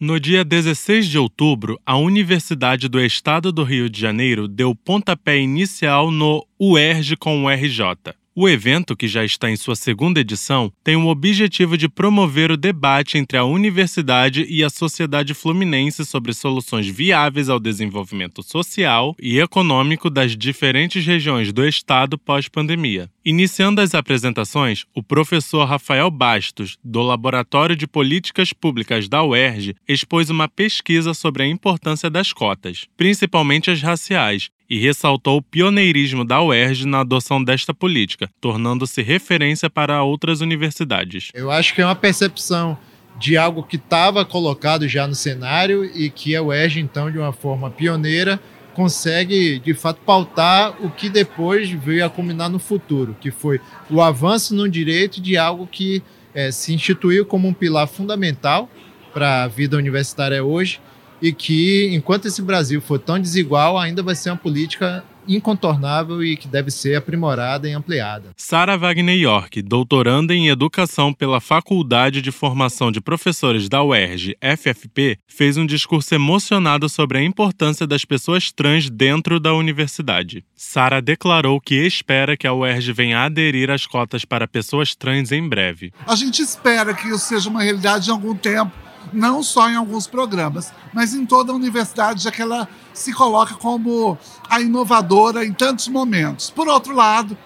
No dia 16 de outubro, a Universidade do Estado do Rio de Janeiro deu pontapé inicial no UERJ com o RJ. O evento, que já está em sua segunda edição, tem o objetivo de promover o debate entre a universidade e a sociedade fluminense sobre soluções viáveis ao desenvolvimento social e econômico das diferentes regiões do estado pós-pandemia. Iniciando as apresentações, o professor Rafael Bastos, do Laboratório de Políticas Públicas da UERJ, expôs uma pesquisa sobre a importância das cotas, principalmente as raciais, e ressaltou o pioneirismo da UERJ na adoção desta política, tornando-se referência para outras universidades. Eu acho que é uma percepção de algo que estava colocado já no cenário e que a UERJ, então, de uma forma pioneira, consegue de fato pautar o que depois veio a culminar no futuro, que foi o avanço no direito de algo que é, se instituiu como um pilar fundamental para a vida universitária hoje e que, enquanto esse Brasil for tão desigual, ainda vai ser uma política incontornável e que deve ser aprimorada e ampliada. Sara Wagner York, doutoranda em Educação pela Faculdade de Formação de Professores da UERJ, FFP, fez um discurso emocionado sobre a importância das pessoas trans dentro da universidade. Sara declarou que espera que a UERJ venha aderir às cotas para pessoas trans em breve. A gente espera que isso seja uma realidade em algum tempo não só em alguns programas, mas em toda a universidade, já que ela se coloca como a inovadora em tantos momentos. Por outro lado,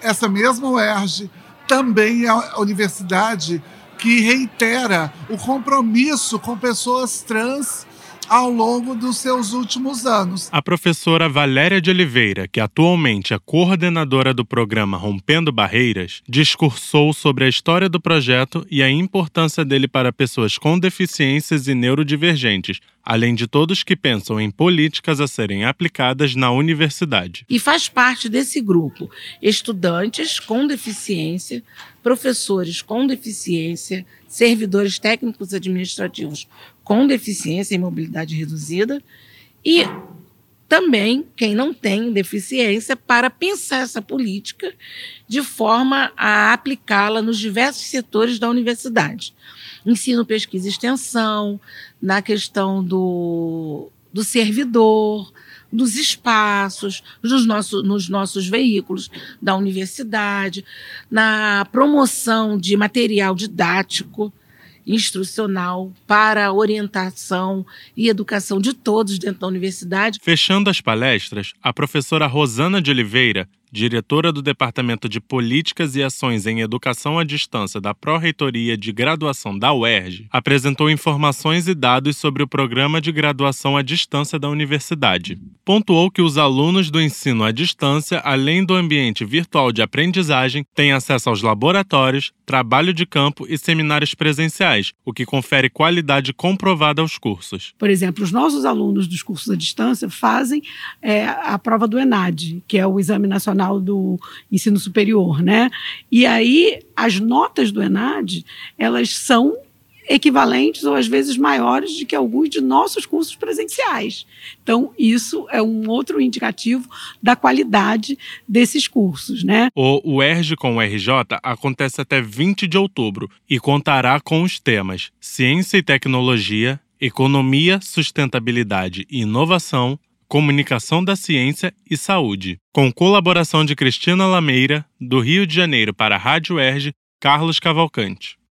essa mesma UERJ também é a universidade que reitera o compromisso com pessoas trans ao longo dos seus últimos anos. A professora Valéria de Oliveira, que atualmente é coordenadora do programa Rompendo Barreiras, discursou sobre a história do projeto e a importância dele para pessoas com deficiências e neurodivergentes, além de todos que pensam em políticas a serem aplicadas na universidade. E faz parte desse grupo estudantes com deficiência, professores com deficiência, servidores técnicos administrativos com deficiência e mobilidade reduzida e também quem não tem deficiência para pensar essa política de forma a aplicá-la nos diversos setores da universidade. Ensino, pesquisa e extensão, na questão do, do servidor, dos espaços, nos, nosso, nos nossos veículos da universidade, na promoção de material didático, instrucional para orientação e educação de todos dentro da universidade. Fechando as palestras, a professora Rosana de Oliveira diretora do Departamento de Políticas e Ações em Educação à Distância da Pró-Reitoria de Graduação da UERJ, apresentou informações e dados sobre o programa de graduação à distância da universidade. Pontuou que os alunos do ensino à distância, além do ambiente virtual de aprendizagem, têm acesso aos laboratórios, trabalho de campo e seminários presenciais, o que confere qualidade comprovada aos cursos. Por exemplo, os nossos alunos dos cursos à distância fazem é, a prova do ENAD, que é o Exame Nacional Nacional do Ensino Superior, né? E aí as notas do ENAD, elas são equivalentes ou às vezes maiores do que alguns de nossos cursos presenciais. Então, isso é um outro indicativo da qualidade desses cursos, né? O UERJ com o RJ acontece até 20 de outubro e contará com os temas Ciência e Tecnologia, Economia, Sustentabilidade e Inovação, Comunicação da Ciência e Saúde, com colaboração de Cristina Lameira, do Rio de Janeiro para a Rádio Erge, Carlos Cavalcante.